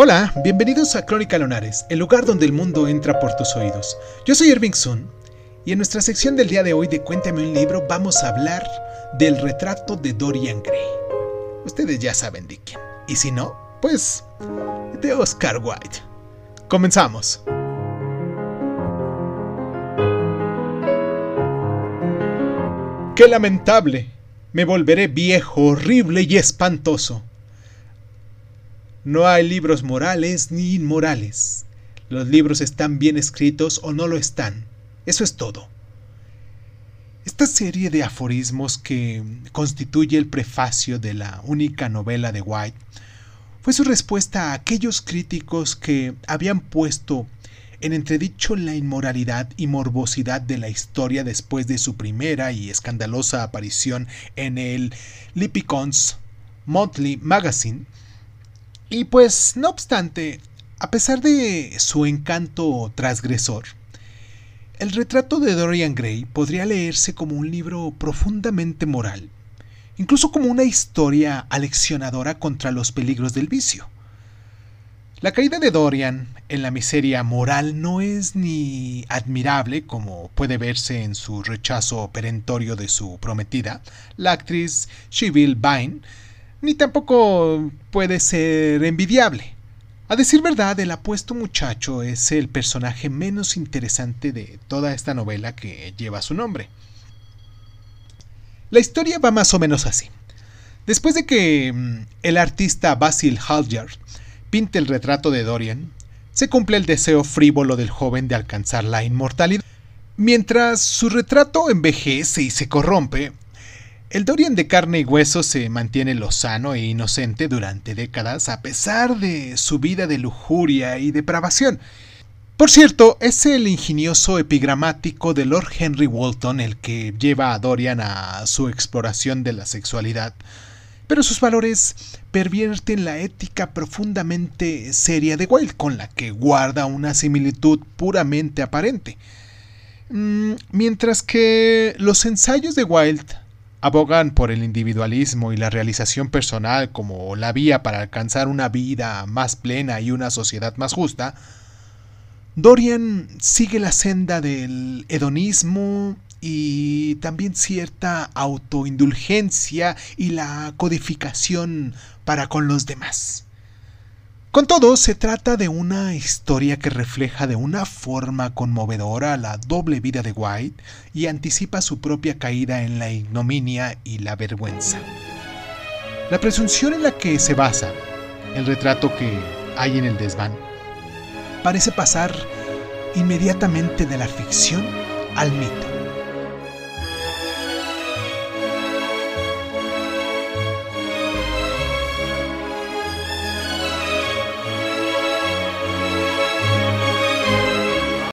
Hola, bienvenidos a Crónica Lonares, el lugar donde el mundo entra por tus oídos. Yo soy Irving Sun y en nuestra sección del día de hoy de Cuéntame un libro vamos a hablar del retrato de Dorian Gray. Ustedes ya saben de quién. Y si no, pues de Oscar Wilde. Comenzamos. Qué lamentable. Me volveré viejo, horrible y espantoso. No hay libros morales ni inmorales. Los libros están bien escritos o no lo están. Eso es todo. Esta serie de aforismos que constituye el prefacio de la única novela de White fue su respuesta a aquellos críticos que habían puesto en entredicho la inmoralidad y morbosidad de la historia después de su primera y escandalosa aparición en el Lipicons Monthly Magazine, y pues, no obstante, a pesar de su encanto transgresor, el retrato de Dorian Gray podría leerse como un libro profundamente moral, incluso como una historia aleccionadora contra los peligros del vicio. La caída de Dorian en la miseria moral no es ni admirable como puede verse en su rechazo perentorio de su prometida, la actriz Sibyl Vine, ni tampoco puede ser envidiable. A decir verdad, el apuesto muchacho es el personaje menos interesante de toda esta novela que lleva su nombre. La historia va más o menos así. Después de que mm, el artista Basil Hallard pinte el retrato de Dorian, se cumple el deseo frívolo del joven de alcanzar la inmortalidad. Mientras su retrato envejece y se corrompe, el Dorian de carne y hueso se mantiene lozano e inocente durante décadas a pesar de su vida de lujuria y depravación. Por cierto, es el ingenioso epigramático de Lord Henry Walton el que lleva a Dorian a su exploración de la sexualidad, pero sus valores pervierten la ética profundamente seria de Wilde, con la que guarda una similitud puramente aparente. Mm, mientras que los ensayos de Wilde abogan por el individualismo y la realización personal como la vía para alcanzar una vida más plena y una sociedad más justa, Dorian sigue la senda del hedonismo y también cierta autoindulgencia y la codificación para con los demás. Con todo, se trata de una historia que refleja de una forma conmovedora la doble vida de White y anticipa su propia caída en la ignominia y la vergüenza. La presunción en la que se basa el retrato que hay en el desván parece pasar inmediatamente de la ficción al mito.